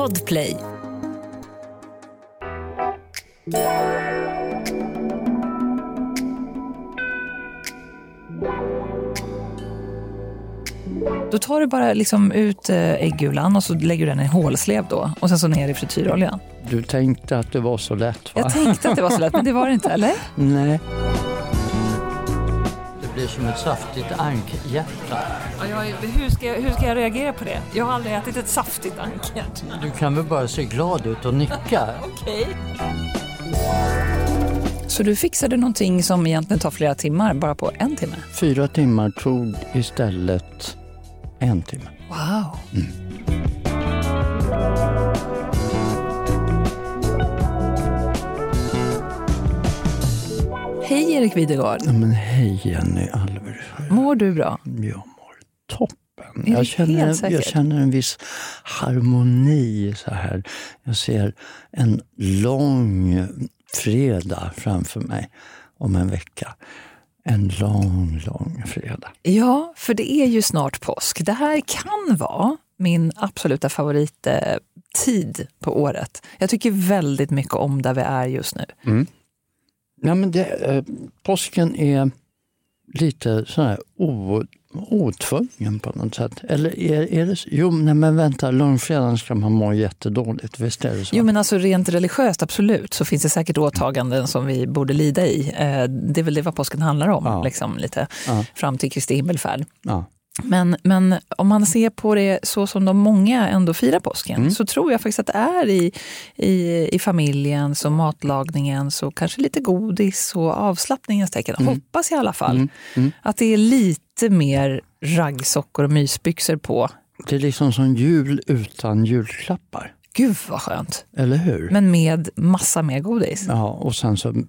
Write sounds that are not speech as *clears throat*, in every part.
Podplay. Då tar du bara liksom ut eh, äggulan och så lägger du den i en hålslev då och sen så ner i frityroljan. Du tänkte att det var så lätt va? Jag tänkte att det var så lätt, men det var det inte, eller? *laughs* Nej. Det blir som ett saftigt ankhjärta. Hur, ska jag, hur ska jag reagera på det? Jag har aldrig ätit ett saftigt ankhjärta. Du kan väl bara se glad ut och nicka? *laughs* Okej. Så du fixade någonting som egentligen tar flera timmar bara på en timme? Fyra timmar tog istället en timme. Wow. Hej Erik Videgård. Ja, men hej Jenny Alver. Mår du bra? Jag mår toppen. Är Jag känner, jag känner en viss harmoni så här. Jag ser en lång fredag framför mig om en vecka. En lång, lång fredag. Ja, för det är ju snart påsk. Det här kan vara min absoluta favorittid på året. Jag tycker väldigt mycket om där vi är just nu. Ja, men det, eh, påsken är lite här o, otvungen på något sätt. Eller är, är det så? Jo, nej, men vänta, långfredagen ska man må jättedåligt. Visst är det så? Jo men alltså rent religiöst absolut så finns det säkert åtaganden som vi borde lida i. Eh, Det är väl det vad påsken handlar om, Ja. liksom, lite Ja. fram till Kristi himmelfärd. ja. Men, men om man ser på det så som de många ändå firar påsken Mm. så tror jag faktiskt att det är i, i, i familjens och matlagningens och kanske lite godis och avslappningens tecken. Hoppas i alla fall. Mm. Mm. Att det är lite mer raggsockor och mysbyxor på. Det är liksom som jul utan julklappar. Gud vad skönt! Eller hur? Men med massa mer godis. Ja, och sen så mm,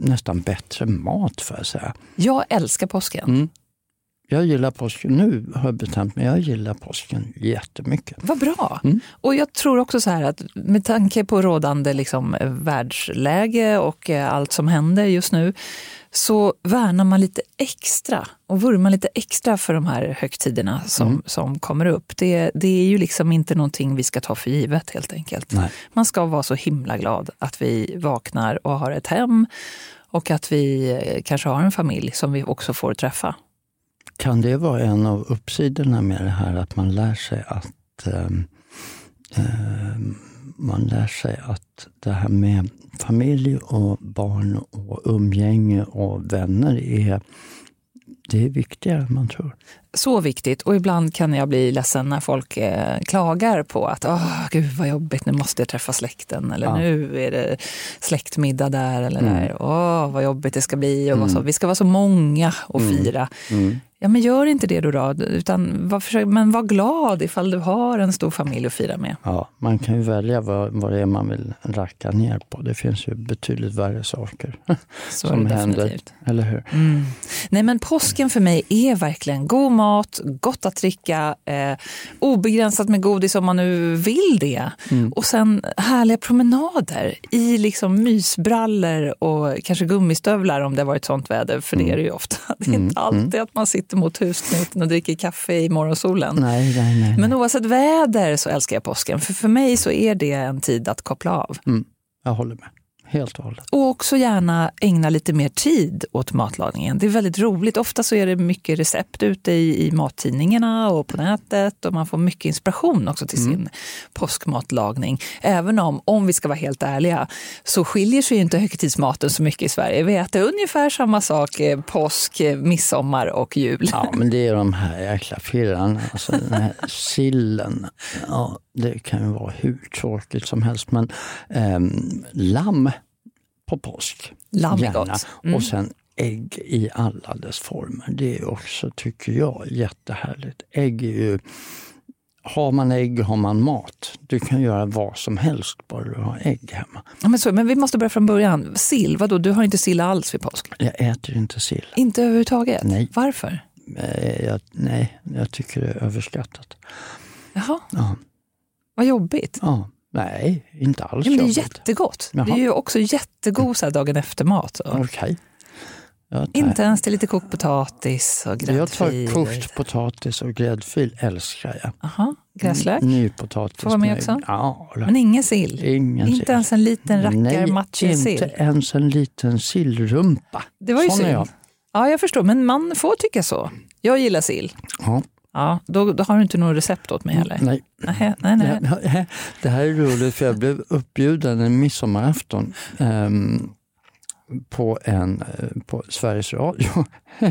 nästan bättre mat får jag säga. Jag älskar påsken. Mm. Jag gillar påsken. Nu har jag bestämt mig. Jag gillar påsken jättemycket. Vad bra! Mm. Och jag tror också så här att med tanke på rådande liksom, eh, världsläge och eh, allt som händer just nu så värnar man lite extra och vurmar lite extra för de här högtiderna som, Mm. som kommer upp. Det, det är ju liksom inte någonting vi ska ta för givet helt enkelt. Nej. Man ska vara så himla glad att vi vaknar och har ett hem och att vi eh, kanske har en familj som vi också får träffa. Kan det vara en av uppsidorna med det här att man lär sig att ehm, ehm, man lär sig att det här med familj och barn och umgänge och vänner är, det är viktigare än man tror. Så viktigt. Och ibland kan jag bli ledsen när folk eh, klagar på att Åh, gud vad jobbigt, nu måste jag träffa släkten. Eller Ja. nu är det släktmiddag där. Eller Mm. där. Åh, vad jobbigt det ska bli. Och vad så. Mm. Vi ska vara så många och Mm. fira. Mm. Ja, men gör inte det då. då utan var, försök, men var glad ifall du har en stor familj att fira med. Ja, man kan ju välja vad, vad det är man vill racka ner på. Det finns ju betydligt värre saker *laughs* Så som händer. Eller hur? Mm. Nej men påsken för mig är verkligen god mat, gott att dricka, eh, obegränsat med godis om man nu vill det. Mm. Och sen härliga promenader i liksom mysbrallor och kanske gummistövlar om det har varit sånt väder, för det är det ju ofta. *laughs* Det är Mm, inte alltid att man sitter mot husknuten och dricker kaffe i morgonsolen. Nej, nej, nej. Men oavsett väder så älskar jag påsken, för för mig så är det en tid att koppla av. Mm. Jag håller med. Helt och hållet. Och också gärna ägna lite mer tid åt matlagningen. Det är väldigt roligt. Ofta så är det mycket recept ute i, i mattidningarna och på nätet och man får mycket inspiration också till sin påskmatlagning. Även om, om vi ska vara helt ärliga, så skiljer sig inte högtidsmaten så mycket i Sverige. Vi äter ungefär samma sak eh, påsk, eh, midsommar och jul. Ja, men det är de här jäkla firrarna. Alltså den här *laughs* sillen. Ja, det kan ju vara hur tråkigt som helst. Men ehm, lamm på påsk. Lamm är gärna. Mm. Och sen ägg i alla dess former. Det är också, tycker jag, jättehärligt. Ägg är ju... Har man ägg har man mat. Du kan göra vad som helst bara du har ägg hemma. Ja, men, så, men vi måste börja från början. Sill, vadå? Du har inte sill alls vid påsk? Jag äter inte sill. Inte överhuvudtaget? Nej. Varför? Eh, Jag, nej, jag tycker det är överskattat. Jaha, Ja, vad jobbigt. ja. Nej, inte alls Ja, men det är jobbigt. jättegott. Det Jaha. är ju också jättegod så dagen efter-mat. tar, Inte ens till lite kokt potatis och jag tar gräddfil? kokt potatis och gräddfil älskar jag. Aha, gräslök? Nypotatis. Får vara med också? Ja, Men ingen sill? ingen sill. Inte ens en liten Nej, inte rackarmatjessill? ens en liten sillrumpa. Det var ju Sån synd. jag. Ja, jag förstår. Men man får tycka så. Jag gillar sill. Ja, Ja, då, då har du inte något recept åt mig heller? nej. Nej, nej, nej. Det, det här är roligt för jag blev uppbjuden en midsommarafton ehm, på, en, eh, på Sveriges Radio *laughs*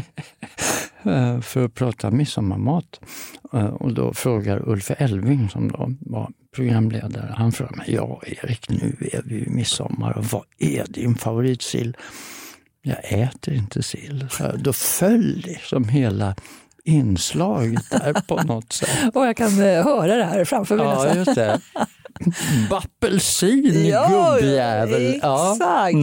eh, för att prata midsommarmat. Eh, Och då frågar Ulf Elving som då var programledare, han frågar mig, ja Erik nu är vi i midsommar och vad är din favoritsill? Jag äter inte sill. Då föll liksom hela inslaget där på *laughs* något sätt. Och jag kan eh, höra det här framför mig. Ja, just det. *laughs* Bappelsin, gubbjävel. Ja. exakt.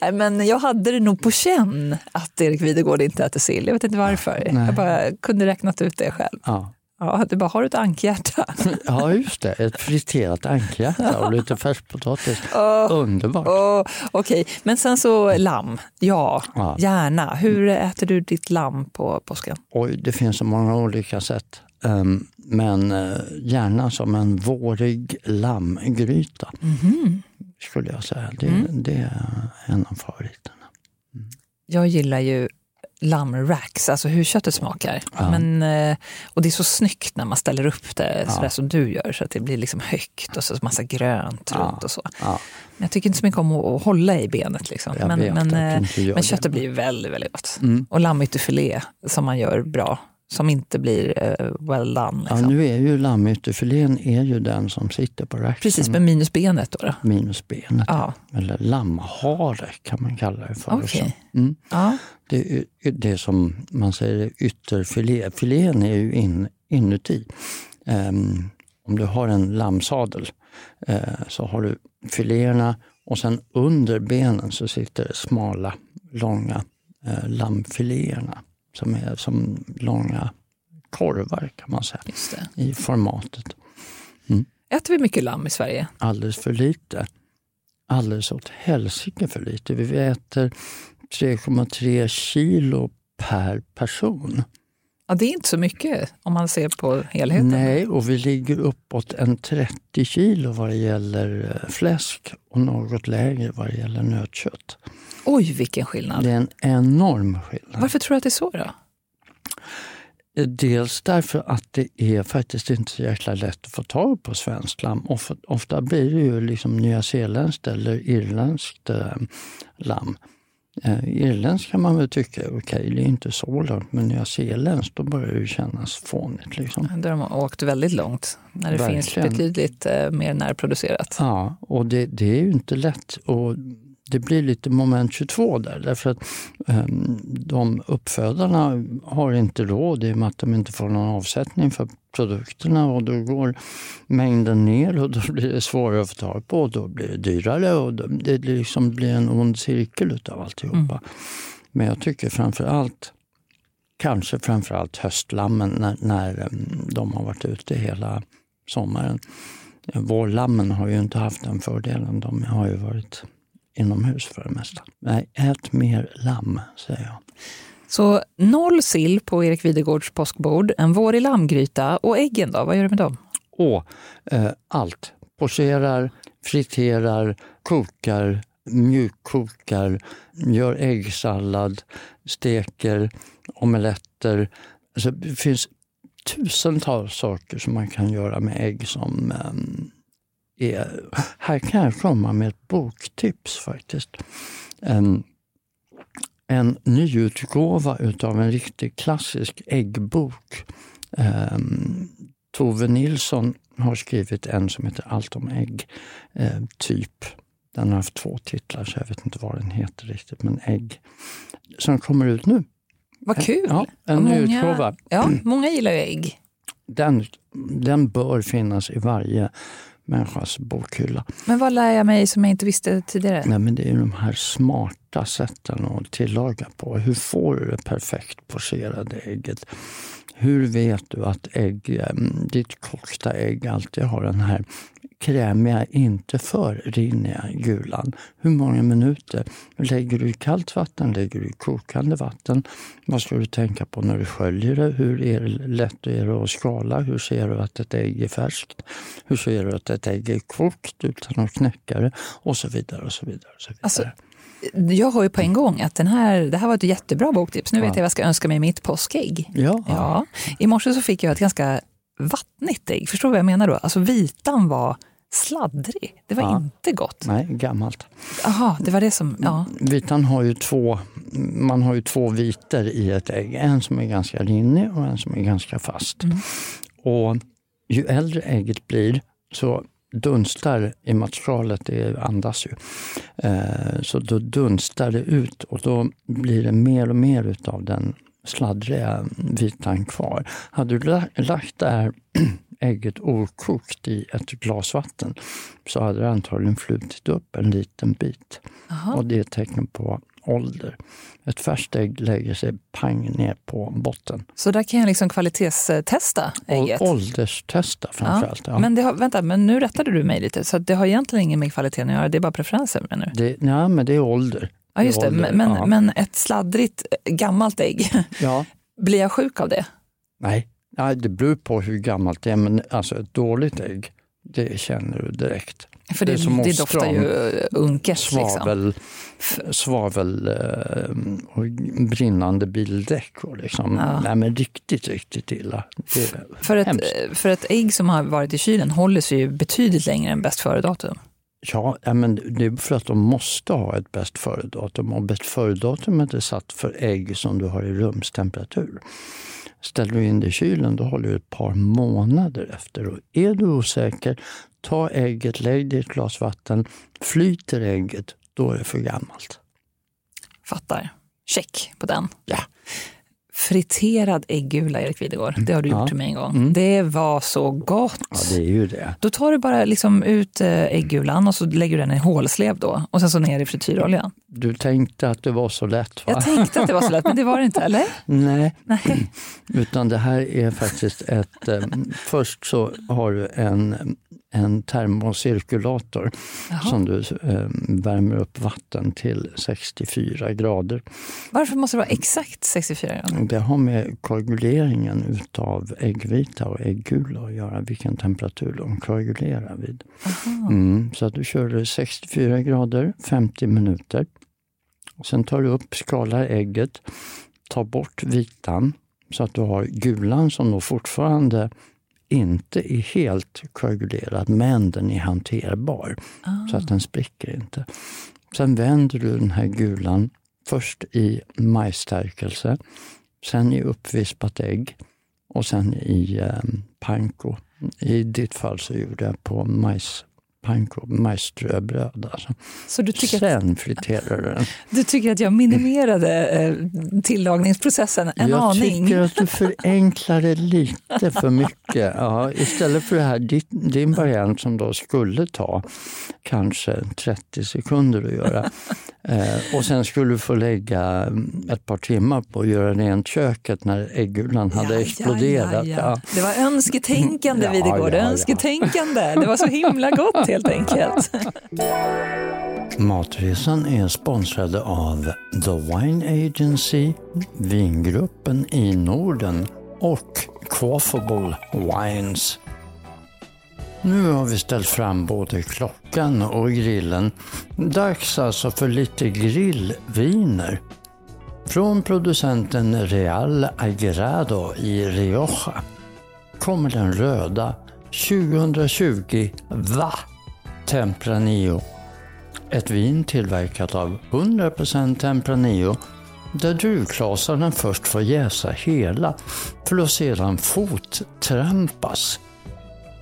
Mm. Men jag hade det nog på känn att Erik Videgård inte äter sill. Jag vet inte varför. Nej. Jag bara kunde räknat ut det själv. Ja. Ja, du bara, har du ett ankhjärta? *laughs* ja, just det. Ett friterat ankhjärta och lite färskpotatis. *laughs* Underbart. Oh, Okej, men sen så lamm. Ja, Ja. gärna. Hur äter du ditt lamm på påsken? Oj, det finns så många olika sätt. Ehm, men eh, gärna som en vårig lammgryta, skulle jag säga. Det, det är en av favoriterna. Jag gillar ju lammracks, alltså hur köttet smakar. Ja. Men, eh, och det är så snyggt när man ställer upp det sådär som du gör, så att det blir liksom högt och så massa grönt Ja. runt och så. Ja, Men jag tycker inte så mycket om att hålla i benet. Liksom. Men, men, eh, men det. köttet blir väldigt, väldigt gott. Mm. Och lammytterfilé som man gör bra, som inte blir eh, well done. ja, Liksom. nu är ju lammytterfilén är ju den som sitter på racksen. Precis, med minus benet då. då. Minus benet. Ja. Eller lammhare kan man kalla det för. Också. Mm. Ja. Det är det som man säger ytterfilé. Filén är ju in, inuti. Ehm, om du har en lammsadel eh, så har du filéerna och sen under benen så sitter det smala, långa eh, lammfiléerna som är som långa korvar kan man säga i formatet. Äter vi mycket lamm i Sverige? Alldeles för lite. Alldeles åt helsike för lite. Vi äter 3,3 kilo per person. Ja, det är inte så mycket om man ser på helheten. Nej, och vi ligger uppåt en 30 kilo vad det gäller eh, fläsk och något lägre vad det gäller nötkött. Oj, vilken skillnad. Det är en enorm skillnad. Varför tror du att det är så då? Dels därför att det är faktiskt inte så jäkla lätt att få tag på svenskt lamm. Ofta, ofta blir det ju liksom nyzeeländskt eller irländskt eh, lamm. Eh, irländskt kan man väl tycka okej, det är inte så långt, men nyzeeländskt då börjar det ju kännas fånigt. Liksom. Där de har åkt väldigt långt, när det Verkligen. finns betydligt eh, mer närproducerat. Ja, och det, det är ju inte lätt. Och det blir lite moment 22 där, därför att um, de uppfödarna har inte råd i och med att de inte får någon avsättning för produkterna och då går mängden ner och då blir det svårare att få tag på och då blir det dyrare och det liksom blir en ond cirkel utav alltihopa. Men jag tycker framför allt kanske framförallt höstlammen när, när em, de har varit ute hela sommaren. Vårlammen har ju inte haft den fördelen. De har ju varit inomhus för det mesta. Nej, ät mer lamm, säger jag. Så noll sill på Erik Videgårds påskbord, en vårig lammgryta och äggen då, vad gör du med dem? Och eh, allt. Pocherar, friterar, kokar, mjukkokar, gör äggsallad, steker, omeletter. Alltså, det finns tusentals saker som man kan göra med ägg som ehm, är... Här kan jag komma med ett boktips faktiskt. En, en nyutgåva utav en riktigt klassisk äggbok. Ehm, Tove Nilsson har skrivit en som heter Allt om ägg, eh, typ. Den har haft två titlar så jag vet inte vad den heter riktigt, men ägg. Som kommer ut nu. Vad kul! Ja, en många, utgåva. ja, många gillar ju ägg. Den, den bör finnas i varje människas bokhylla. Men vad lär jag mig som jag inte visste tidigare? Nej, men det är ju de här smarta sätten att tillaga på. Hur får du det perfekt pocherade ägget? Hur vet du att ägg, ehm, ditt kokta ägg alltid har den här krämiga, inte för rinniga gulan. Hur många minuter? Lägger du i kallt vatten? Lägger du i kokande vatten? Vad ska du tänka på när du sköljer det? Hur är det lätt är det att skala? Hur ser du att ett ägg är färskt? Hur ser du att ett ägg är kokt utan att knäcka det? Och så vidare. och så vidare. Och så vidare. Alltså, jag har ju på en gång att den här, det här var ett jättebra boktips. Nu vet jag vad jag ska önska mig mitt påskägg. Ja. Ja. I morse så fick jag ett ganska vattnigt ägg. Förstår du vad jag menar då? Alltså vitan var sladdrig. Det var Ja. inte gott. Nej, gammalt. Jaha, det var det som... Ja. Vitan har ju två, man har ju två vitor i ett ägg. En som är ganska rinnig och en som är ganska fast. Och ju äldre ägget blir så dunstar i materialet, det andas ju. Eh, så då dunstar det ut och då blir det mer och mer utav den sladdriga vitan kvar. Hade du la- lagt det här *clears throat* ägget okokt i ett glas vatten så hade det antagligen flutit upp en liten bit. Och det är ett tecken på ålder. Ett färskt ägg lägger sig pang ner på botten. Så där kan jag liksom kvalitetstesta ägget. Och ålderstesta framförallt. Ja. Men, det har, vänta, men nu rättade du mig lite, så det har egentligen inget med kvaliteten att göra, det är bara preferenser menar du? Det, ja, men det är ålder. Ja, just det. ålder, Men, men, ja. men ett sladdrigt eh, gammalt ägg, *laughs* Ja, blir jag sjuk av det? nej. nej, det beror på hur gammalt det är, men alltså ett dåligt ägg, det känner du direkt. För Det det, som det, doftar ju eh, unket. Liksom. Svavel, f- svavel eh, och brinnande bildäck. Och liksom, Ja. nej, men riktigt, riktigt illa. För ett, hemskt. för ett ägg som har varit i kylen håller sig ju betydligt längre än bäst före-datum. Ja, ja, men det är för att de måste ha ett bäst före-datum. Och bäst före-datumet är satt för ägg som du har i rumstemperatur. Ställer du in det i kylen, då håller du ett par månader efter. Och är du osäker, ta ägget, lägg det i ett glas vatten. Flyter ägget, då är det för gammalt. Fattar. Check på den. Ja. Friterad äggula, Erik Videgård. Det har du gjort Ja. till mig en gång. Mm. Det var så gott. Ja, det är ju det. Då tar du bara liksom ut eh, äggulan och så lägger du den i en hålslev då och sen så ner i frityroljan. Du tänkte att det var så lätt, va? Jag tänkte att det var så lätt, men det var det inte, eller? *laughs* Nej, Nej. *clears throat* utan det här är faktiskt ett... Eh, först så har du en, en termocirkulator Jaha. som du eh, värmer upp vatten till 64 grader. Varför måste det vara exakt 64 grader? Det har med koaguleringen utav äggvita och äggula att göra, vilken temperatur de koagulerar vid. Mm, så att du kör det 64 grader 50 minuter. Sen tar du upp, skalar ägget, tar bort vitan så att du har gulan som då fortfarande inte är helt koagulerad, men den är hanterbar. Så att den spricker inte. Sen vänder du den här gulan först i majsstärkelse, sen i uppvispat ägg och sen i eh, panko. I ditt fall så gjorde jag på majspanko, majsströbröd. Alltså. Så du tycker, att, Sen friterar du den. du tycker att jag minimerade eh, tillagningsprocessen en jag aning? tycker att du förenklar det lite för mycket. Ja, istället för det här, ditt, din variant som då skulle ta kanske 30 sekunder att göra. Eh, och sen skulle du få lägga mm, ett par timmar på att göra rent köket när äggulan hade Ja, exploderat. Ja, ja. Det var önsketänkande Videgård, ja, ja. önsketänkande. Det var så himla gott *laughs* helt enkelt. *laughs* Matresan är sponsrade av The Wine Agency, Vingruppen i Norden och Quaffable Wines. Nu har vi ställt fram både klockan och grillen. Dags alltså för lite grillviner. Från producenten Real Agrado i Rioja kommer den röda 2020 Va Tempranillo ett vin tillverkat av 100% Tempranillo där druvklasarna först får jäsa hela för att sedan fottrampas.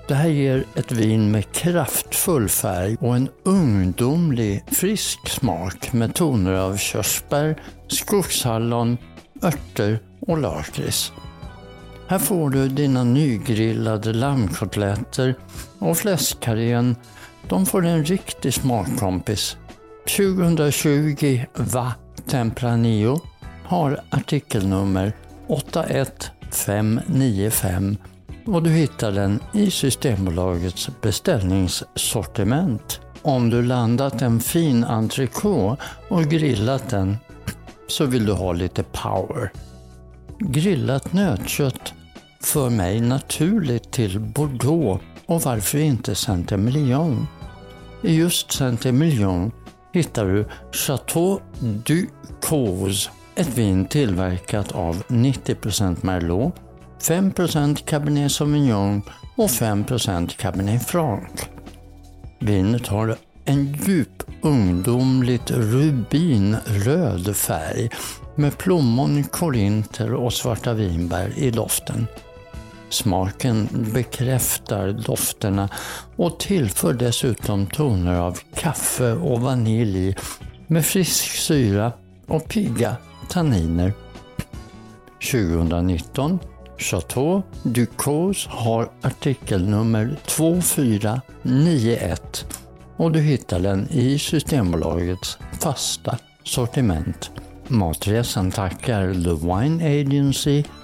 Det här ger ett vin med kraftfull färg och en ungdomlig frisk smak med toner av körsbär, skogshallon, örter och lakrits. Här får du dina nygrillade lammkotletter och fläskkarrén. De får en riktig smakkompis. 2020 Va Tempranillo har artikelnummer 81595 och du hittar den i Systembolagets beställningssortiment. Om du landat en fin entrecote och grillat den så vill du ha lite power. Grillat nötkött för mig naturligt till Bordeaux och varför inte Saint-Emilion? I just Saint-Emilion hittar du Chateau du Cause, ett vin tillverkat av 90% Merlot, 5% Cabernet Sauvignon och 5% Cabernet Franc. Vinet har en djup ungdomligt rubinröd färg med plommon, korinter och svarta vinbär i doften. Smaken bekräftar dofterna och tillför dessutom toner av kaffe och vanilj med frisk syra och pigga tanniner. 2019 Chateau Ducos har artikelnummer 2491 och du hittar den i Systembolagets fasta sortiment. Matresan tackar The Wine Agency,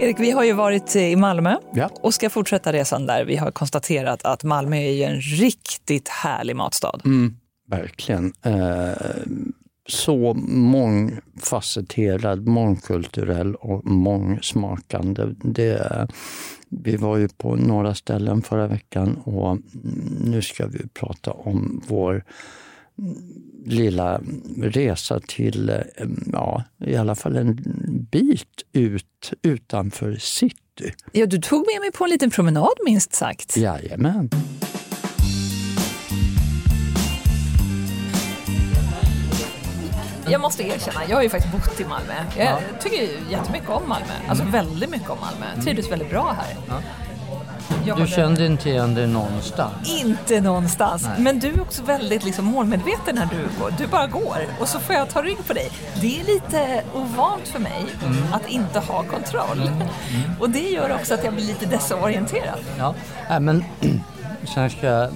Erik, vi har ju varit i Malmö Ja. och ska fortsätta resan där. Vi har konstaterat att Malmö är en riktigt härlig matstad. Verkligen. Eh, så mångfacetterad, mångkulturell och mångsmakande. Det, vi var ju på några ställen förra veckan och nu ska vi prata om vår lilla resa till, eh, ja, i alla fall en bit ut utanför city. Ja, du tog med mig på en liten promenad minst sagt. Jajamän. Jag måste erkänna, jag har ju faktiskt bott i Malmö. Jag tycker ju jättemycket om Malmö. Alltså väldigt mycket om Malmö. Trivdes väldigt bra här. Du kände inte igen dig någonstans? Inte någonstans. Men du är också väldigt liksom målmedveten när du går. Du bara går och så får jag ta rygg på dig. Det är lite ovant för mig att inte ha kontroll. Och det gör också att jag blir lite desorienterad. Ja, nej, men *clears throat* sen ska jag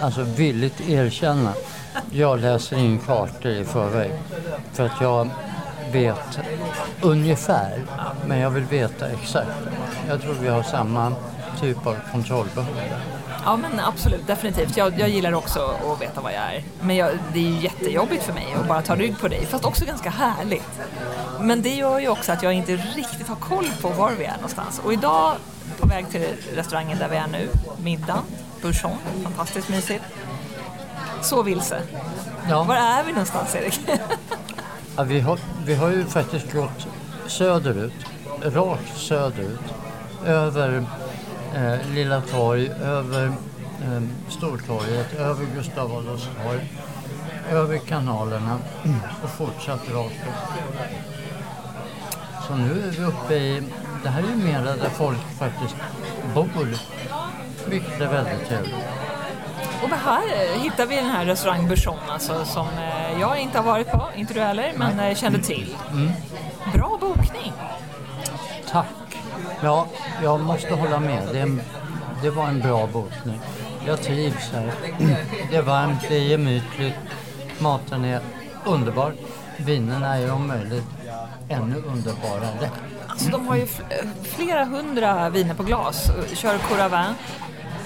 alltså villigt erkänna. Jag läser in kartor i förväg. För att jag vet ungefär, men jag vill veta exakt. Jag tror vi har samma typ av kontrollbehov. Ja men absolut, definitivt. Jag, jag gillar också att veta vad jag är. Men jag, det är ju jättejobbigt för mig att bara ta rygg på dig, fast också ganska härligt. Men det gör ju också att jag inte riktigt har koll på var vi är någonstans. Och idag, på väg till restaurangen där vi är nu, middagen, Bouchon, fantastiskt mysigt. Så vilse. Ja. Var är vi någonstans Erik? *laughs* Ja, vi, har, vi har ju faktiskt gått söderut, rakt söderut, över eh, Lilla torg, över eh, Stortorget, över Gustav Adolfs torg, över kanalerna och fortsatt rakt upp. Så nu är vi uppe i, det här är ju mera där folk faktiskt bor, vilket är väldigt trevligt. Och här eh, hittar vi den här restaurang Bouchon alltså, som eh, jag inte har varit på, inte du heller, men eh, kände till. Bra bokning. Tack. Ja, jag måste hålla med. Det, en, det var en bra bokning. Jag trivs här. Det är varmt, det är gemytligt. Maten är underbar. Vinerna är om möjligt ännu underbarare. Alltså, de har ju eh, flera hundra viner på glas. Kör Coravin.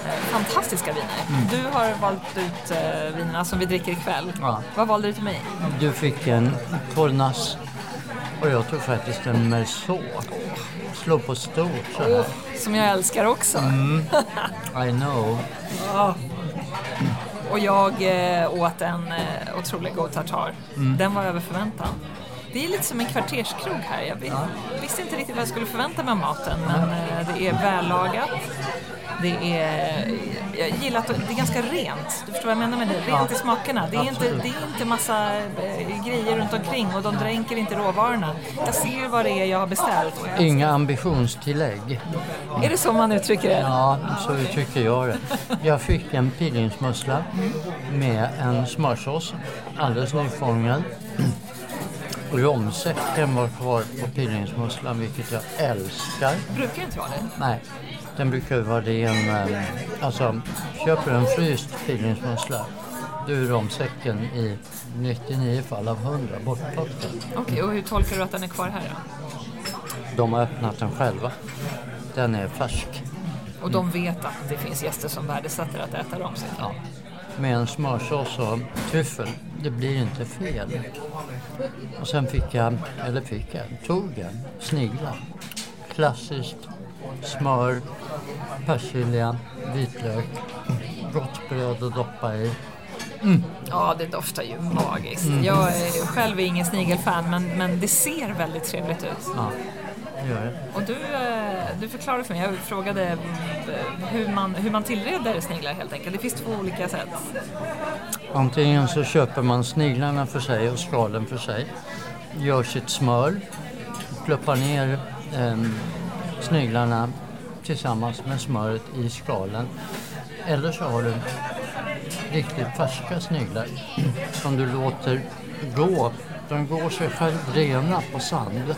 Eh, Fantastiska viner. Du har valt ut eh, vinerna som vi dricker ikväll. Ja. Vad valde du till mig? Du fick en Cornas och jag tog faktiskt en Merceau. Slå på stort så här. Som jag älskar också. *laughs* I know. Och jag eh, åt en eh, otroligt god tartar. Mm. Den var över förväntan. Det är lite som en kvarterskrog här. Jag vis- visste inte riktigt vad jag skulle förvänta mig av maten men eh, det är vällagat. Det är, jag gillar att det är ganska rent. Du förstår vad jag menar med det? Rent i smakerna. Det är inte, det är inte massa eh, grejer runt omkring och de dränker inte råvarorna. Jag ser vad det är jag har beställt. jag- Inga ambitionstillägg. Är det så man uttrycker det? Ja, så tycker jag det. Jag fick en pilgrimsmussla med en smörsås, alldeles nyfångad. Romsäcken var kvar på pilgrimsmusslan, vilket jag älskar. Brukar inte vara det? Nej, den brukar ju vara ren. eh, Alltså, köper du en fryst pilgrimsmussla, då är romsäcken i 99 fall av 100 bortplockad. Okej, och hur tolkar du att den är kvar här då? De har öppnat den själva. Den är färsk. Och de vet att det finns gäster som värdesätter att äta romsäck? Ja. Med en smörsås och tryffel. Det blir inte fel. Och sen fick jag, eller fick jag, tog jag sniglar. Klassiskt smör, persilja, vitlök, gott bröd att doppa i. Ja, det doftar ju magiskt. Jag är själv ingen snigelfan, men, men det ser väldigt trevligt ut. Ja, det gör det. Och du, eh, du förklarade för mig, jag frågade eh, hur man, hur man tillreder sniglar helt enkelt. Det finns två olika sätt. Antingen så köper man sniglarna för sig och skalen för sig. Gör sitt smör. Pluppar ner em, sniglarna tillsammans med smöret i skalen. Eller så har du riktigt färska sniglar som du låter gå. De går sig själv rena på sand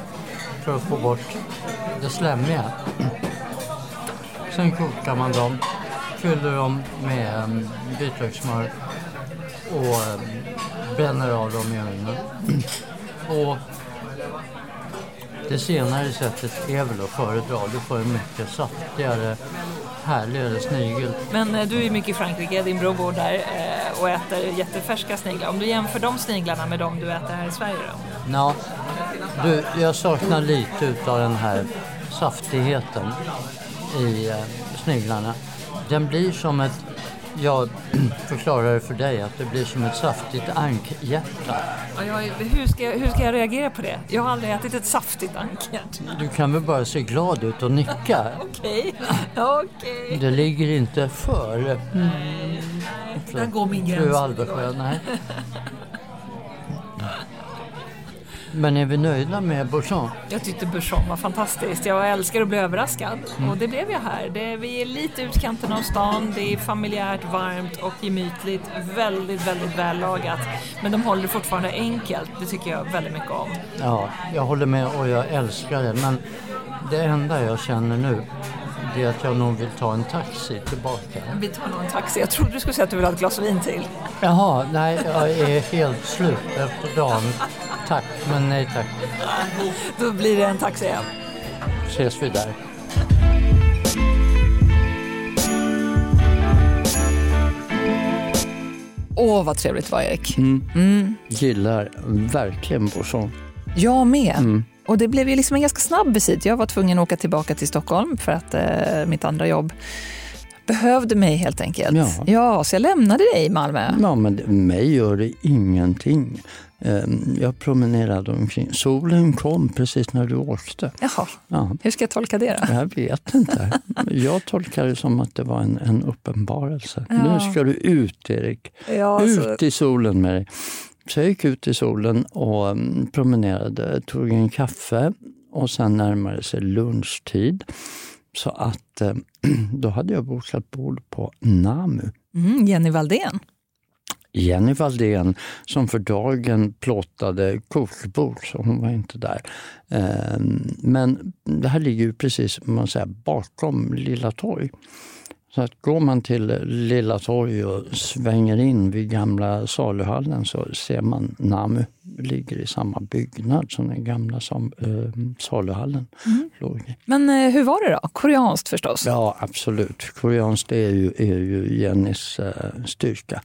för att få bort det slemmiga. Sen kokar man dem, fyller dem med um, vitlökssmör och um, bränner av dem i ugnen. Och det senare sättet är väl att föredra. Du får en mycket saftigare, härligare snigel. Men eh, du är mycket i Frankrike, din bror bor där eh, och äter jättefärska sniglar. Om du jämför de sniglarna med de du äter här i Sverige då? Ja, du, jag saknar lite utav den här saftigheten i eh, sniglarna. Den blir som ett, jag *clears throat* förklarar det för dig, att det blir som ett saftigt ankhjärta. Hur, ska jag, hur ska jag reagera på det? Jag har aldrig ätit ett saftigt ankhjärta. Du kan väl bara se glad ut och nicka. *laughs* Okej, *laughs* okej. Det ligger inte för Där går min fru gräns. Alversjö. Nej. *laughs* Men är vi nöjda med Bourgeon? Jag tyckte Bouchon var fantastiskt. Jag älskar att bli överraskad och det blev jag här. Det, vi är lite utkanten av stan, det är familjärt, varmt och gemytligt. Väldigt, väldigt vällagat. Men de håller det fortfarande enkelt. Det tycker jag väldigt mycket om. Ja, jag håller med och jag älskar det. Men det enda jag känner nu det är att jag nog vill ta en taxi tillbaka. Vi tar nog en taxi. Jag trodde du skulle säga att du vill ha ett glas vin till. Jaha, nej, jag är helt slut efter dagen. Men nej tack. Då blir det en taxi hem. Ses vi där. Åh, vad trevligt det var Erik. Gillar verkligen Bourgeon. Jag med. Och det blev ju liksom en ganska snabb visit. Jag var tvungen att åka tillbaka till Stockholm för att eh, mitt andra jobb behövde mig helt enkelt. Ja. ja, så jag lämnade dig i Malmö. Ja, men mig gör det ingenting. Ehm, Jag promenerade omkring. Solen kom precis när du åkte. Jaha, Ja, hur ska jag tolka det då? jag vet inte. Jag tolkar det som att det var en, en uppenbarelse. Ja. Nu ska du ut, Erik. Ja, alltså, Ut i solen med dig. Så jag gick ut i solen och mm, promenerade, tog en kaffe och sen närmade sig lunchtid. Så att eh, *clears throat* då hade jag bokat bord på Namu. mm, Jenny Valdén. Jenny Valdén som för dagen plåtade kokbord, så hon var inte där. Eh, Men det här ligger ju precis man säger, bakom Lilla torg. Så att går man till Lilla torg och svänger in vid gamla saluhallen så ser man Namu ligger i samma byggnad som den gamla sam, eh, saluhallen låg i. Men eh, hur var det då? Koreanskt förstås? Ja, absolut. Koreanskt är ju, är ju Jennys eh, styrka.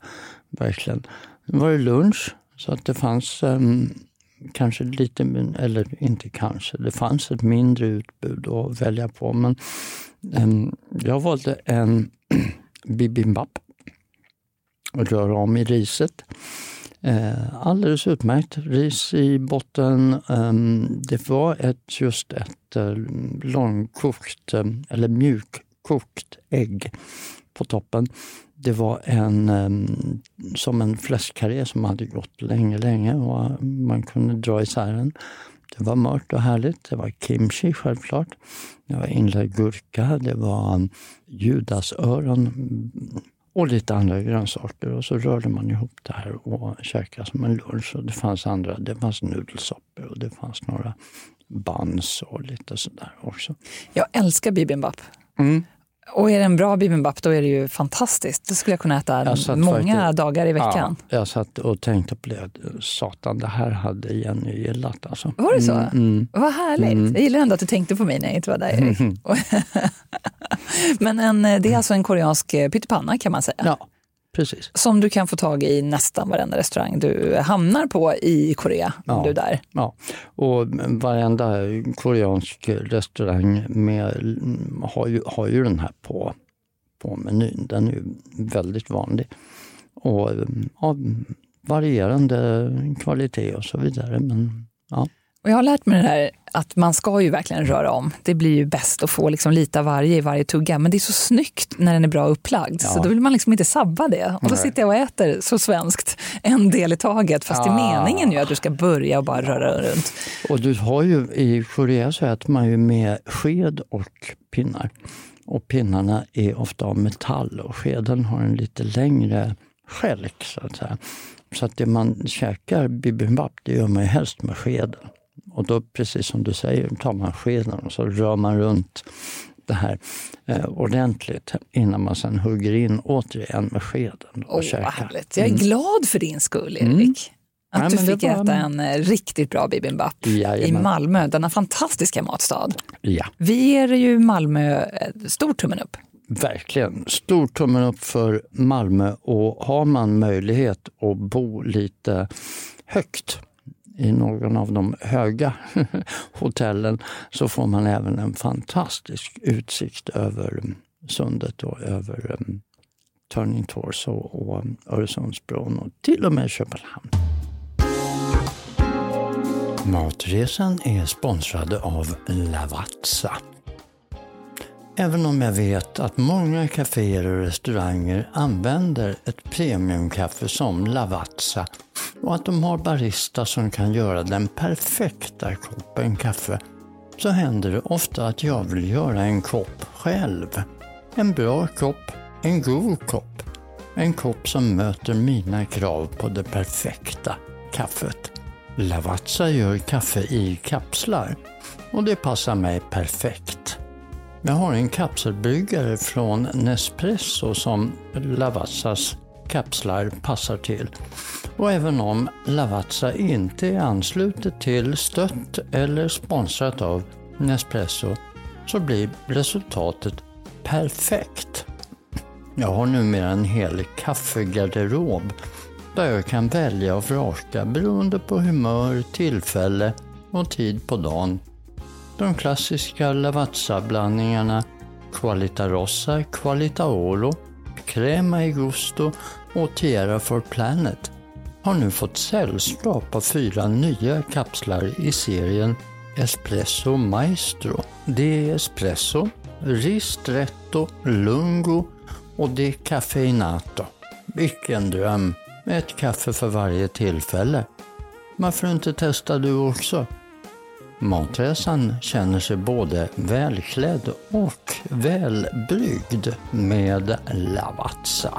Verkligen. Det var det lunch, så att det fanns ehm, kanske lite, eller inte kanske, det fanns ett mindre utbud att välja på. Men ehm, jag valde en *clears throat* bibimbap röra om i riset. Eh, alldeles utmärkt. Ris i botten. Eh, det var ett, just ett eh, långkokt, eh, eller mjukkokt ägg på toppen. Det var en, eh, som en fläskkarré som hade gått länge, länge och man kunde dra isär den. Det var mört och härligt. Det var kimchi självklart. Det var inlagd gurka, det var judasöron och lite andra grönsaker. Och så rörde man ihop det här och käkade som en lunch. Och det fanns andra, det fanns nudelsoppor och det fanns några buns och lite sådär också. Jag älskar bibimbap. Mm. Och är det en bra bibimbap då är det ju fantastiskt. Det skulle jag kunna äta Jag många faktiskt- dagar i veckan. Ja, jag satt och tänkte på det. Satan, det här hade Jenny gillat. Alltså. Var det så? Mm, mm. Vad härligt. Jag gillar ändå att du tänkte på mig när jag inte var där Erik. *laughs* Men en, det är alltså en koreansk eh, pyttipanna kan man säga. Ja, precis. Som du kan få tag i nästan varenda restaurang du hamnar på i Korea. Om Ja. du är där. Ja, och varenda koreansk restaurang med, har, ju, har ju den här på, på menyn. Den är ju väldigt vanlig. Och ja, varierande kvalitet och så vidare. Men ja, Och jag har lärt mig det här att man ska ju verkligen röra om. Det blir ju bäst att få liksom lite av varje i varje tugga. Men det är så snyggt när den är bra upplagd. Så Ja. då vill man liksom inte sabba det. Och då sitter jag och äter så svenskt, en del i taget. Fast det är meningen ju att du ska börja och bara röra runt. Och du har ju, i Korea så äter man ju med sked och pinnar. Och pinnarna är ofta av metall och skeden har en lite längre skälk så att säga. Så att det man käkar bibimbap, det gör man ju helst med skeden. Och då precis som du säger, tar man skeden och så rör man runt det här eh, ordentligt innan man sen hugger in återigen med skeden och käkar. vad härligt. Jag är glad för din skull, Erik. Att Mm. Nej, du fick äta en eh, riktigt bra bibimbap i. Malmö, denna fantastiska matstad. Ja. Vi ger ju Malmö eh, stor tummen upp. Verkligen. Stor tummen upp för Malmö och har man möjlighet att bo lite högt i någon av de höga *laughs* hotellen så får man även en fantastisk utsikt över sundet och över um, Turning Torso och um, Öresundsbron och till och med Köpenhamn. Matresan är sponsrad av Lavazza. Även om jag vet att många kaféer och restauranger använder ett premiumkaffe som Lavazza och att de har barista som kan göra den perfekta koppen kaffe så händer det ofta att jag vill göra en kopp själv. En bra kopp, en god kopp. En kopp som möter mina krav på det perfekta kaffet. Lavazza gör kaffe i kapslar och det passar mig perfekt. Jag har en kapselbryggare från Nespresso som Lavazzas kapslar passar till. Och även om Lavazza inte är anslutet till, stött eller sponsrat av Nespresso så blir resultatet perfekt. Jag har numera en hel kaffegarderob där jag kan välja och vraka beroende på humör, tillfälle och tid på dagen. De klassiska Lavazza-blandningarna Qualita Rossa, Qualita Oro, Crema i Gusto och Tierra for Planet har nu fått sällskap av fyra nya kapslar i serien Espresso Maestro. Det är espresso, ristretto, lungo och det är caffeinato. Vilken dröm! Ett kaffe för varje tillfälle. Varför inte testa du också? Matresan känner sig både välklädd och välbryggd med Lavazza.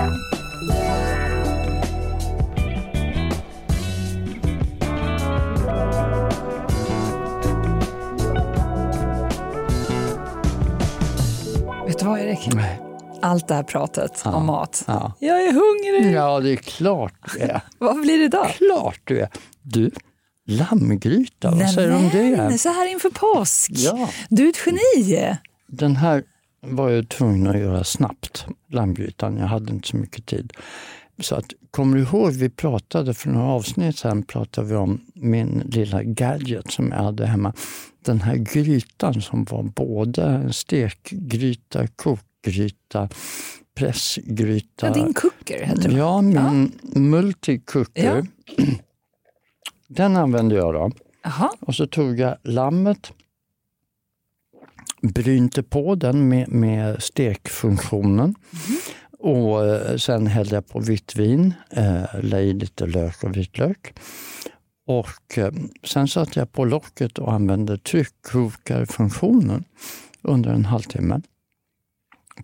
Vet du vad, Erik? Nej. Allt det här pratet ja, om mat. Ja. Jag är hungrig! Ja, det är klart du är. *laughs* vad blir det då? Klart du är. Du, lammgryta, vad nej, säger du om det? Så här inför påsk. Ja. Du är ett geni! Den här var jag tvungen att göra snabbt, lammgrytan. Jag hade inte så mycket tid. Så att, kommer du ihåg, vi pratade för några avsnitt sedan pratade vi om min lilla gadget som jag hade hemma. Den här grytan som var både stekgryta, kokgryta, pressgryta. Ja, din cooker heter det. Ja, min multicooker. Den använde jag då. Jaha. Och så tog jag lammet, brynte på den med, med stekfunktionen och eh, sen hällde jag på vitt vin, eh, la i lite lök och vitlök. Och eh, sen satte jag på locket och använde tryckkokarfunktionen under en halvtimme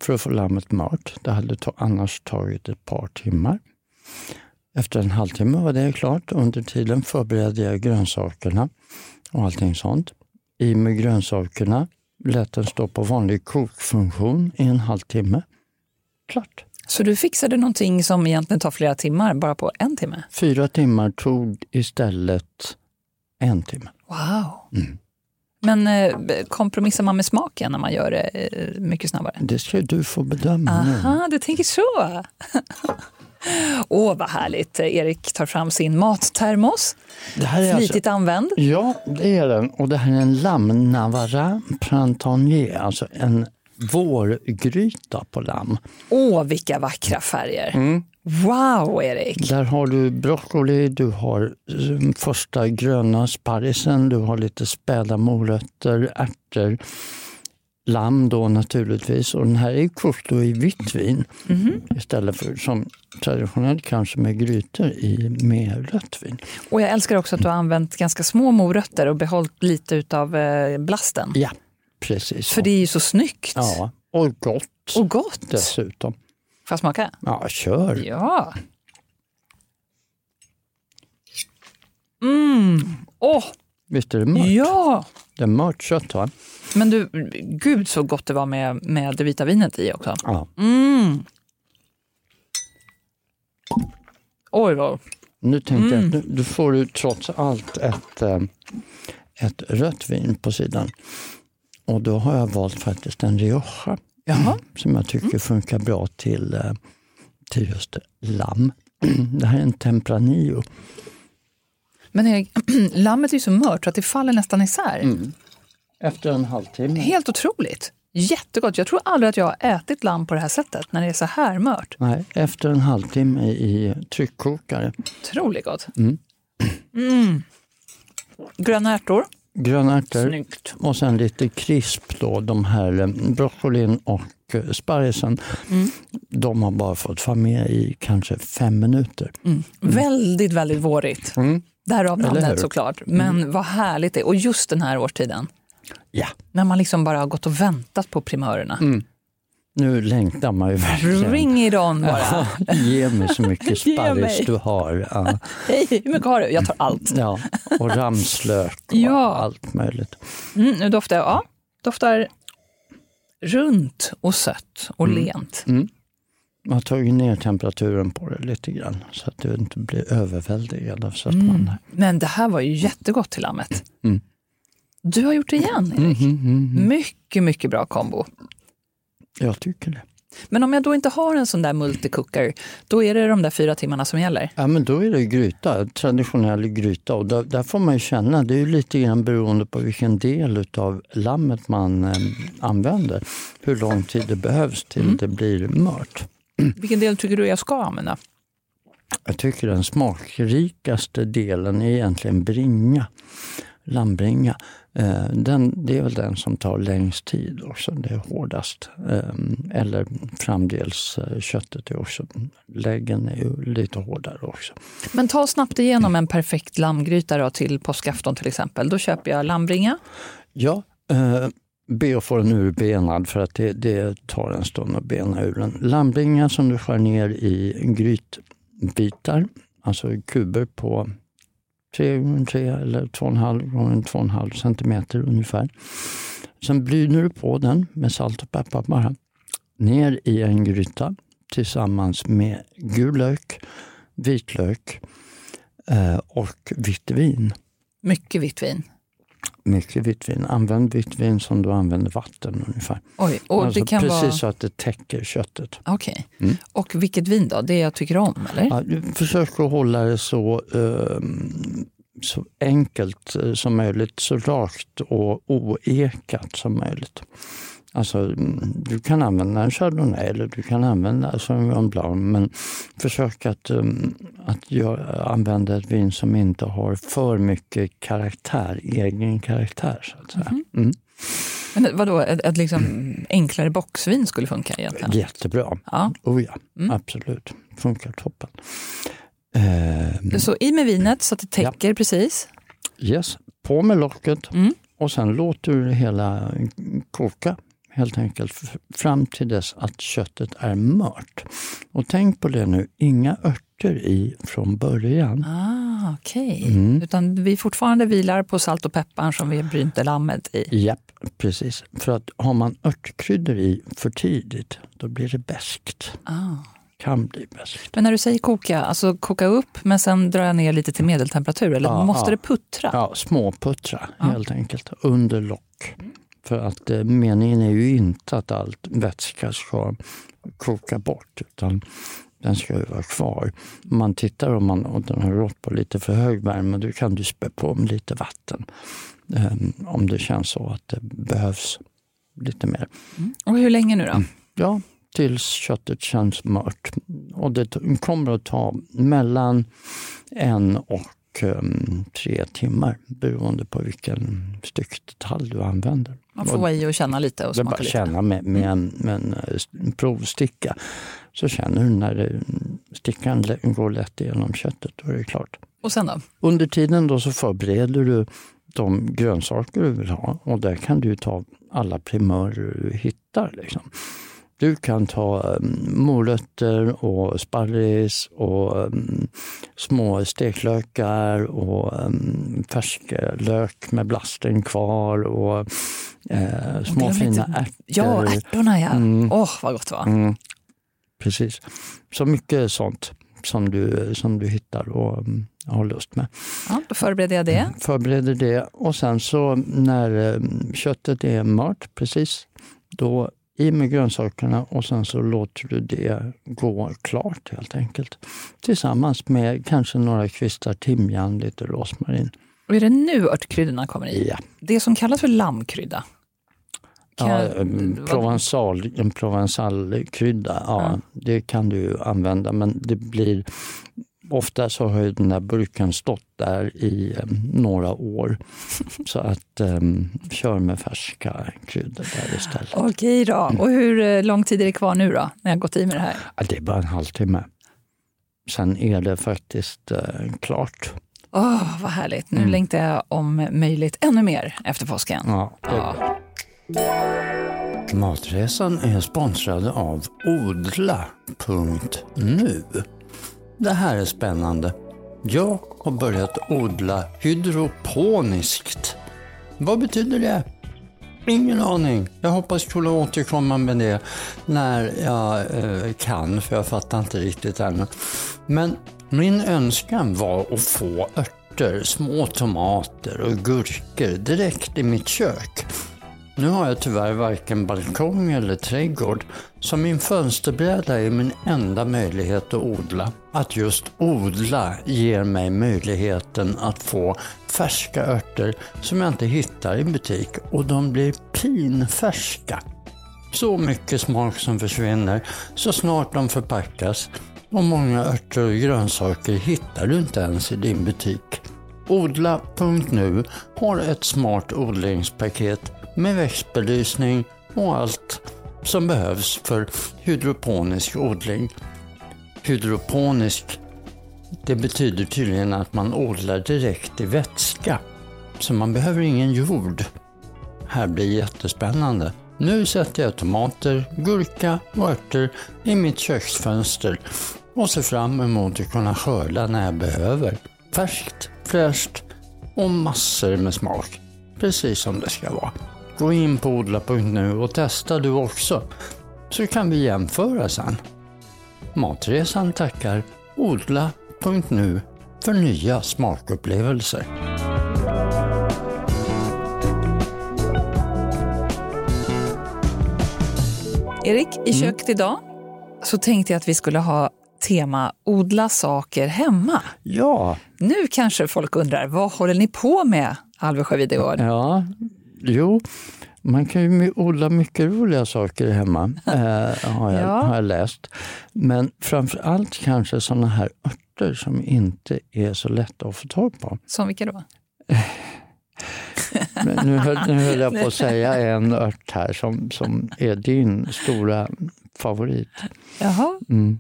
för att få lammet mört. Det hade ta, annars tagit ett par timmar. Efter en halvtimme var det klart. Under tiden förberedde jag grönsakerna och allting sånt. I med grönsakerna, lät den stå på vanlig kokfunktion i en halvtimme. Klart. Så du fixade någonting som egentligen tar flera timmar bara på en timme? Fyra timmar tog istället en timme. Wow. Mm. Men eh, kompromissar man med smaken när man gör det eh, mycket snabbare? Det ska du få bedöma nu. Aha, du tänker så. *laughs* Åh, vad härligt. Erik tar fram sin mattermos. Det här är alltså, Flitigt använd. ja, det är den. Och det här är en lamm navara printanier, alltså en vårgryta på lamm. Åh, vilka vackra färger. Mm. Wow, Erik. Där har du broccoli, du har eh, första gröna sparrisen, du har lite späda morötter, ärtor, lamm då naturligtvis. Och den här är kokt i vitt vin istället för som traditionellt kanske med grytor i med rött vin. Och jag älskar också att du har använt ganska små morötter och behållit lite av eh, blasten. Ja, precis. För det är ju så snyggt. Ja, och gott Och gott. dessutom. Får jag smaka? Ja, kör. Ja. Mm. Åh, Visst är det mört? ja! Det är mört kött va? Men du, gud så gott det var med, med det vita vinet i också. Ja. Mm. Oj, vad... Nu tänkte jag Mm. att nu, du får du trots allt ett, eh, ett rött vin på sidan. Och då har jag valt faktiskt en Rioja Jaha. som jag tycker funkar bra till, eh, till just lamm. *clears throat* Det här är en Tempranillo. Men Erik, *clears throat* lammet är ju så mört så att det faller nästan isär. Mm. Efter en halvtimme. Helt otroligt. Jättegott. Jag tror aldrig att jag har ätit lamm på det här sättet när det är så här mört. Nej, efter en halvtimme i tryckkokare. Otroligt gott. Mm. Mm. Gröna ärtor. Gröna ärtor Snyggt. och sen lite krisp då, de här eh, broccolin och eh, sparrisen. Mm. De har bara fått vara med i kanske fem minuter. Mm. Väldigt, väldigt vårigt. Mm. Därav namnet såklart. Men vad härligt det är. Och just den här årstiden. Ja, När man liksom bara har gått och väntat på primörerna. Mm. nu längtar man ju verkligen. Ring it on bara. Ja, ge mig så mycket *laughs* sparris du har. Ja, *laughs* Hej, hur mycket har du? Jag tar allt. ja. Och ramslök och Ja. allt möjligt. Mm, nu doftar jag, ja, doftar runt och sött och lent. Mm. Man har tagit ner temperaturen på det lite grann så att du inte blir överväldigad. Så att man, Men det här var ju jättegott till lammet. Mm. Du har gjort det igen, Erik. Mhm, mhm. Mycket, mycket bra kombo. Jag tycker det. Men om jag då inte har en sån där multicooker, då är det de där fyra timmarna som gäller? Ja, men då är det gryta, traditionell gryta. Och där, där får man ju känna, det är ju lite grann beroende på vilken del av lammet man eh, använder, hur lång tid det behövs till det blir mört. *clears throat* Vilken del tycker du jag ska använda? Jag tycker den smakrikaste delen är egentligen bringa, lammbringa. Eh, Den, det är väl den som tar längst tid också, det är hårdast. Eh, Eller framdels eh, köttet är också, läggen är ju lite hårdare också. Men ta snabbt igenom en perfekt lammgryta då, till påskafton till exempel. Då köper jag lammbringa. Ja, eh, be att få den urbenad för att det, det tar en stund att bena ur den. Lammbringa som du skär ner i grytbitar, alltså kuber på 3 x 3 eller 2,5 gånger 2,5 centimeter ungefär. Sen bryner du på den med salt och peppar bara. ner i en gryta tillsammans med gul lök, vitlök eh, och vitt vin. Mycket vitt vin. Mycket vitt vin. Använd vitt vin som du använder vatten ungefär. Oj, och alltså det kan precis vara... så att det täcker köttet. Okej. Mm. Och vilket vin då? Det jag tycker om, eller? Ja, du försök att hålla det så, eh, så enkelt eh, som möjligt, så rakt och oekat som möjligt. Alltså, du kan använda en chardonnay eller du kan använda sauvignon blanc men försök att, um, att använda ett vin som inte har för mycket karaktär, egen karaktär. Så att säga. Mm. Men vadå, ett, ett liksom enklare boxvin skulle funka egentligen? Jättebra. Ja. Oh ja, Mm. absolut. Funkar toppen. Eh, Så i med vinet så att det täcker precis. Yes, på med locket Mm. och sen låter du det hela koka helt enkelt fram till dess att köttet är mört. Och tänk på det nu, inga örter i från början. Ah, okej. Mm. Utan vi fortfarande vilar på salt och peppar som vi brynte lammet i. Japp, precis. För att har man örtkryddor i för tidigt, då blir det beskt. Ah. Kan bli beskt. Men när du säger koka, alltså koka upp men sen dra ner lite till medeltemperatur eller Ja, måste ja. det puttra? Ja, småputtra Ja. helt enkelt, under lock. För att eh, meningen är ju inte att allt vätska ska koka bort, utan den ska ju vara kvar. Om man tittar om man, och den har gått på lite för hög värme, då kan du spä på med lite vatten. eh, om det känns så att det behövs lite mer. Och hur länge nu då? Ja, tills köttet känns mört. Och det kommer att ta mellan en och um, tre timmar beroende på vilken styckdetalj du använder. Man får vara i och känna lite och smaka lite. känna med, med, en, med en eh, st- provsticka. Så känner du när det, stickan går lätt igenom köttet, då är det klart. Och sen då? Under tiden då så förbereder du de grönsaker du vill ha och där kan du ta alla primörer du hittar. Liksom. Du kan ta um, morötter och sparris och um, små steklökar och um, färsklök med blasten kvar och eh, små fina ärtor. Ja, ärtorna ja. Åh, Mm. vad gott det var. Mm, precis. Så mycket sånt som du, som du hittar och har lust med. Ja, då förbereder jag det. Förbereder det och sen så när eh, köttet är mört precis, då i med grönsakerna och sen så låter du det gå klart helt enkelt. Tillsammans med kanske några kvistar timjan, lite rosmarin. Och är det nu örtkryddorna kommer i? Ja. Det som kallas för lammkrydda. Kan Ja, provençal, en provençalkrydda, ja, Ja. det kan du använda men det blir Ofta så har ju den där burken stått där i eh, några år. *laughs* Så att eh, kör med färska kryddor där istället. Okej då. Och hur eh, lång tid är det kvar nu då, när jag gått i med det här? Ja, det är bara en halvtimme. Sen är det faktiskt eh, klart. Åh, vad härligt. Nu Mm. längtar jag om möjligt ännu mer efter påsken. Ja, bra. Matresan är sponsrad av odla.nu. Det här är spännande. Jag har börjat odla hydroponiskt. Vad betyder det? Ingen aning. Jag hoppas kunna återkomma med det när jag eh, kan, för jag fattar inte riktigt ännu. Men min önskan var att få örter, små tomater och gurkor direkt i mitt kök. Nu har jag tyvärr varken balkong eller trädgård, så min fönsterbräda är min enda möjlighet att odla. Att just odla ger mig möjligheten att få färska örter som jag inte hittar i butik och de blir pinfärska. Så mycket smak som försvinner så snart de förpackas och många örter och grönsaker hittar du inte ens i din butik. Odla.nu har ett smart odlingspaket med växtbelysning och allt som behövs för hydroponisk odling. Hydroponisk, det betyder tydligen att man odlar direkt i vätska. Så man behöver ingen jord. Här blir jättespännande. Nu sätter jag tomater, gurka och örter i mitt köksfönster och ser fram emot att kunna skörda när jag behöver. Färskt, fräscht och massor med smak. Precis som det ska vara. Gå in på odla.nu och testa du också. så kan vi jämföra sen. Matresan tackar odla.nu för nya smakupplevelser. Erik, i köket idag så tänkte jag att vi skulle ha tema odla saker hemma. Ja, Nu kanske folk undrar, vad håller ni på med, Alvesjö Videgård? ja, jo, man kan ju odla mycket roliga saker hemma, *laughs* eh, har, jag, Ja. har jag läst. Men framför allt kanske sådana här örter som inte är så lätta att få tag på. Som vilka då? *laughs* Men nu, höll, nu höll jag på att säga en ört här som, som är din stora favorit. Jaha. Mm.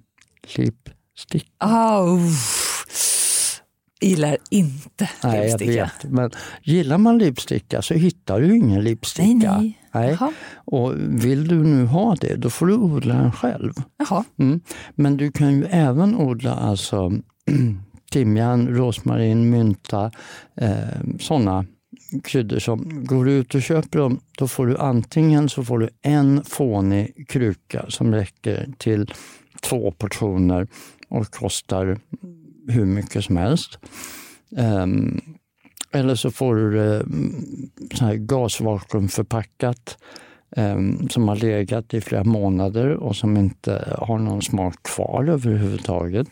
Lipstick. Oh. Gillar inte Nej, jag lipsticka. vet. Men gillar man lipsticka så hittar du ingen lipsticka. Nej, nej. Jaha. Och vill du nu ha det, då får du odla den själv. Mm. Men du kan ju även odla alltså *clears throat* timjan, rosmarin, mynta, eh, sådana kryddor som går du ut och köper dem, då får du antingen så får du en fånig kruka som räcker till två portioner och kostar hur mycket som helst. Ehm, eller så får du det mm, gasvakuumförpackat ehm, som har legat i flera månader och som inte har någon smak kvar överhuvudtaget.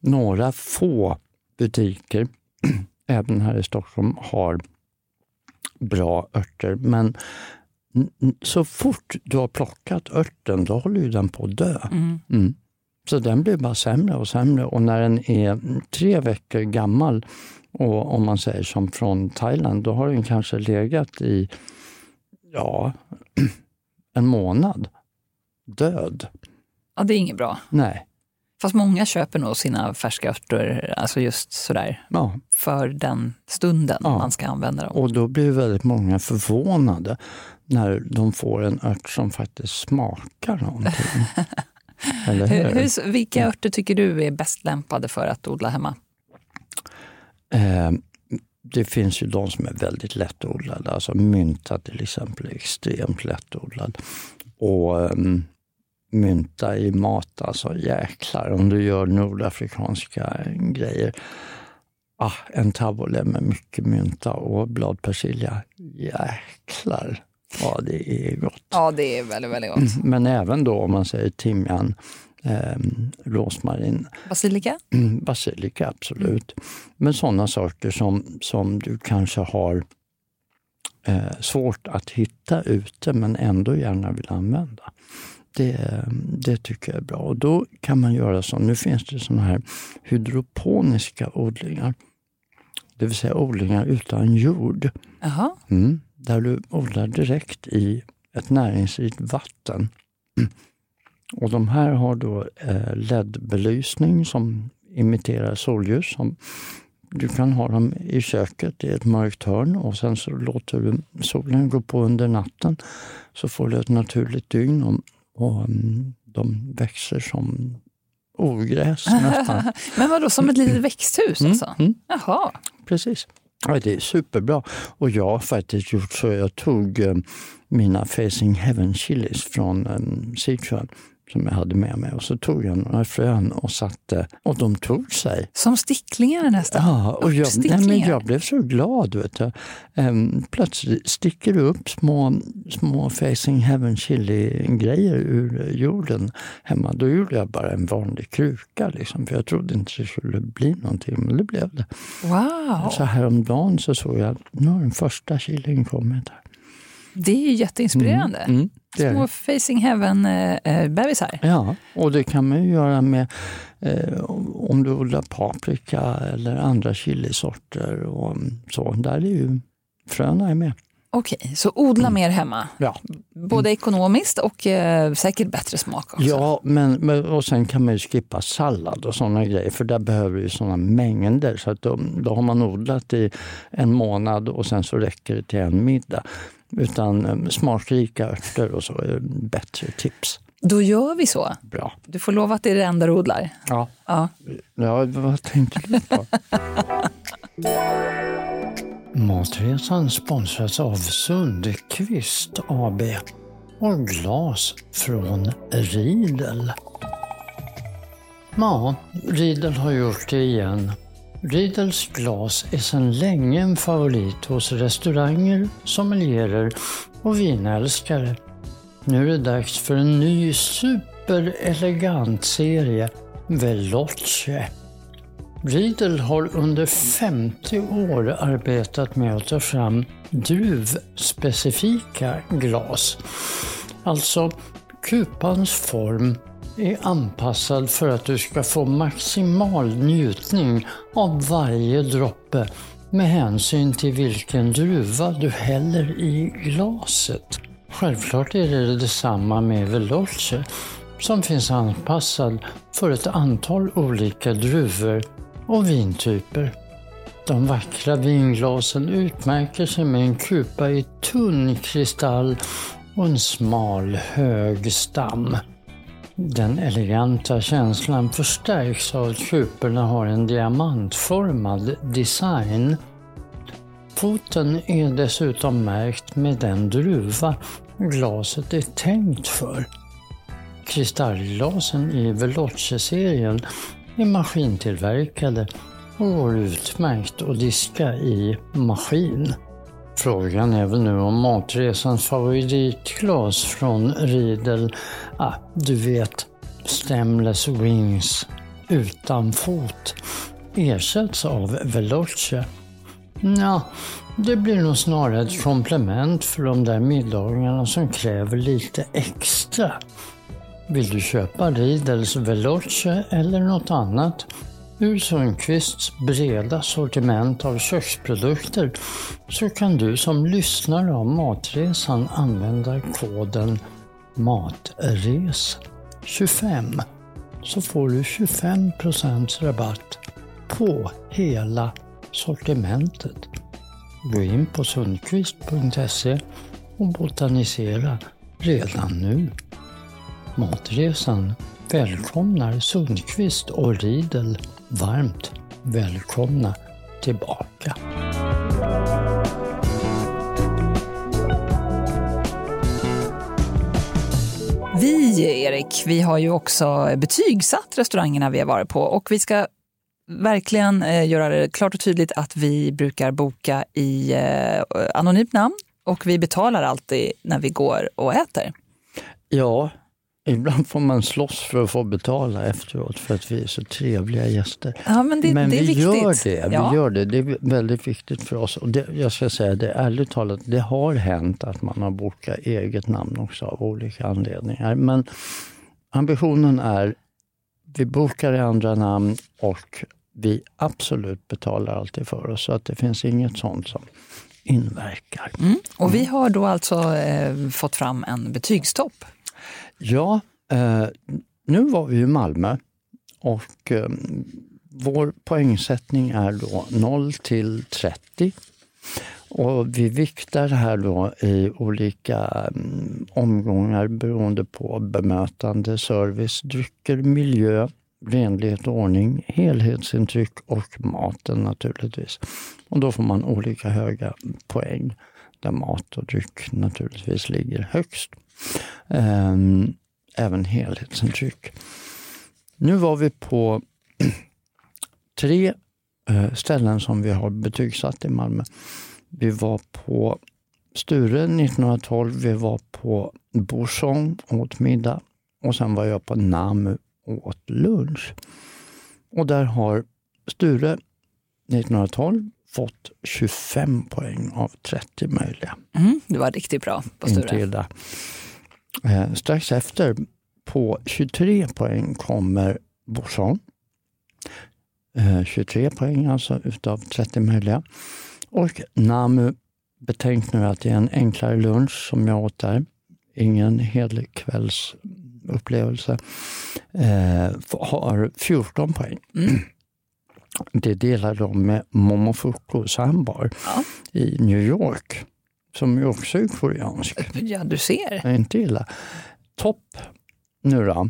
Några få butiker, *clears throat* även här i Stockholm, har bra örter. Men så fort du har plockat örten, då håller ju den på att dö. Mm. Mm. Så den blir bara sämre och sämre och när den är tre veckor gammal och om man säger som från Thailand, då har den kanske legat i ja, *clears throat* en månad död. Ja, det är inget bra. Nej. Fast många köper nog sina färska örter, alltså just sådär, Ja. för den stunden Ja. man ska använda dem. Och då blir väldigt många förvånade när de får en ört som faktiskt smakar någonting. *laughs* Eller hur? Hur, hur, vilka örter tycker du är bäst lämpade för att odla hemma? Eh, det finns ju de som är väldigt lättodlade. Alltså mynta till exempel är extremt lättodlad. Och ehm, mynta i mat, alltså jäklar om du gör nordafrikanska grejer. Ah, en tabbouleh med mycket mynta och bladpersilja. Jäklar vad det är gott. Ja, det är väldigt, väldigt gott. Mm, Men även då om man säger timjan, ehm, rosmarin, Basilika? Mm, Basilika, absolut. Men sådana saker som, som du kanske har eh, svårt att hitta ute men ändå gärna vill använda. Det, det tycker jag är bra. Och då kan man göra så. Nu finns det sådana här hydroponiska odlingar. Det vill säga odlingar utan jord. Jaha. Mm, där du odlar direkt i ett näringsrikt vatten. Mm. *clears throat* Och de här har då eh, LED-belysning som imiterar solljus. Du kan ha dem i köket i ett mörkt hörn och sen så låter du solen gå på under natten. Så får du ett naturligt dygn och, och mm, de växer som ogräs *laughs* nästan. Men vadå, som ett litet växthus Mm, alltså? mm. Jaha. Precis. Ja, det är superbra. Och jag har faktiskt gjort så. Jag tog eh, mina Facing Heaven chilis från eh, Sichuan som jag hade med mig och så tog jag några frön och satte och de tog sig. Som sticklingar nästan? Ja, och jag, nej, men jag blev så glad. Vet du. Ehm, plötsligt sticker det upp små, små Facing Heaven chili-grejer ur jorden hemma. Då gjorde jag bara en vanlig kruka, liksom, för jag trodde inte det skulle bli någonting, men det blev det. Wow, Så häromdagen så såg jag att nu har den första chilin kommit. Här. det är ju jätteinspirerande. Mm, är Små. Facing Heaven-bebisar. Ja, och det kan man ju göra med eh, om du odlar paprika eller andra chilisorter och så. Där är ju fröna är med. Okej, så odla mer hemma. Ja, Både ekonomiskt och eh, säkert bättre smak också. ja men, men, och sen kan man ju skippa sallad och sådana grejer för där behöver du sådana mängder. Så att då, då har man odlat i en månad och sen så räcker det till en middag. Utan eh, smakrika örter och så är bättre tips. Då gör vi så. Bra. Du får lova att det är det enda du odlar. Ja, Ja. ja vad tänkte du på? *laughs* Matresan sponsras av Sundqvist AB. och glas från Riedel. Ja, Riedel har gjort det igen. Riedels glas är sedan länge en favorit hos restauranger, sommelierer och vinälskare. Nu är det dags för en ny superelegant serie, Veloce. Riedel har under 50 år arbetat med att ta fram druvspecifika glas. Alltså, kupans form är anpassad för att du ska få maximal njutning av varje droppe med hänsyn till vilken druva du häller i glaset. Självklart är det detsamma med Veloce som finns anpassad för ett antal olika druvor och vintyper. De vackra vinglasen utmärker sig med en kupa i tunn kristall och en smal hög stam. Den eleganta känslan förstärks av att kuporna har en diamantformad design. Foten är dessutom märkt med den druva glaset är tänkt för. Kristallglasen i Veloce-serien är maskintillverkade och går utmärkt att diska i maskin. Frågan är väl nu om matresans favoritglas från Riedel, ah, du vet, Stemless Wings utan fot, ersätts av Veloce. Ja, det blir nog snarare ett komplement för de där middagarna som kräver lite extra. Vill du köpa Riedels Veloce eller något annat? Ur Sundqvists breda sortiment av köksprodukter så kan du som lyssnare av Matresan använda koden MATRES25 så får du 25% rabatt på hela sortimentet. Gå in på sundqvist.se och botanisera redan nu. Matresan välkomnar Sundqvist och Riedel varmt välkomna tillbaka. Vi, Erik, vi har ju också betygsatt restaurangerna vi har varit på och vi ska verkligen eh, göra det klart och tydligt att vi brukar boka i eh, anonymt namn och vi betalar alltid när vi går och äter. Ja, Ibland får man slåss för att få betala efteråt för att vi är så trevliga gäster. Ja, men det, men det vi viktigt. gör det. Vi Ja. gör det. Det är väldigt viktigt för oss. Och det, jag ska säga det ärligt talat, det har hänt att man har bokat eget namn också av olika anledningar. Men ambitionen är, vi bokar i andra namn och vi absolut betalar alltid för oss. Så att det finns inget sånt som inverkar. Mm. Och vi har då alltså eh, fått fram en betygstopp. Ja, eh, nu var vi i Malmö och eh, vår poängsättning är då 0 till 30. Och vi viktar här då i olika mm, omgångar beroende på bemötande, service, drycker, miljö, renlighet och ordning, helhetsintryck och maten naturligtvis. Och då får man olika höga poäng där mat och dryck naturligtvis ligger högst. Ehm, även helhetsintryck. Nu var vi på *clears throat* tre eh, ställen som vi har betygsatt i Malmö. Vi var på Sture 1912, vi var på Bouchon åt middag och sen var jag på Namu åt lunch. Och där har Sture 1912 fått 25 poäng av 30 möjliga. Mm, det var riktigt bra på Sture. Eh, strax efter, på 23 poäng, kommer Bouchon. Eh, 23 poäng alltså utav 30 möjliga. Och Namu, betänk nu att det är en enklare lunch som jag åt där. Ingen helkvällsupplevelse. Eh, har 14 poäng. Mm. *clears throat* Det delar de med Momofuku Sambar Ja. i New York, som ju också är koreansk. *laughs* Ja, du ser. Ja, Inte illa. Topp nu då.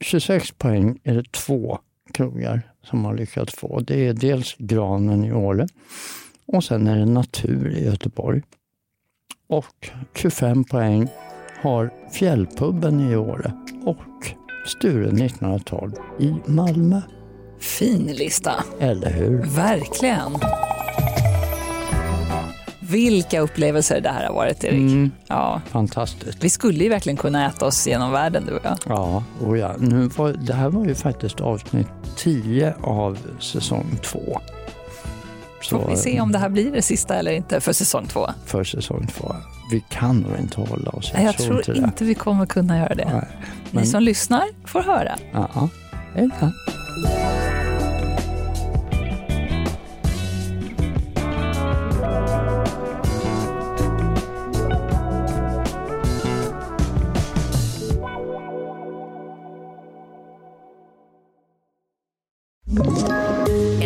26 poäng är det två krogar som har lyckats få. Det är dels Granen i Åre och sen är det Natur i Göteborg. och 25 poäng har Fjällpubben i Åre och Sture 1912 i Malmö. Fin lista. Eller hur? Verkligen. Vilka upplevelser det här har varit, Erik. Mm, Ja. fantastiskt. Vi skulle ju verkligen kunna äta oss genom världen, du och jag. Ja, och ja. Nu var, det här var ju faktiskt avsnitt 10 av säsong 2. Får vi se om det här blir det sista eller inte för säsong två. För säsong 2. Vi kan nog inte hålla oss. Jag, tror det. inte vi kommer kunna göra det. Nej. Ni Men- som lyssnar får höra. Ja, hej då.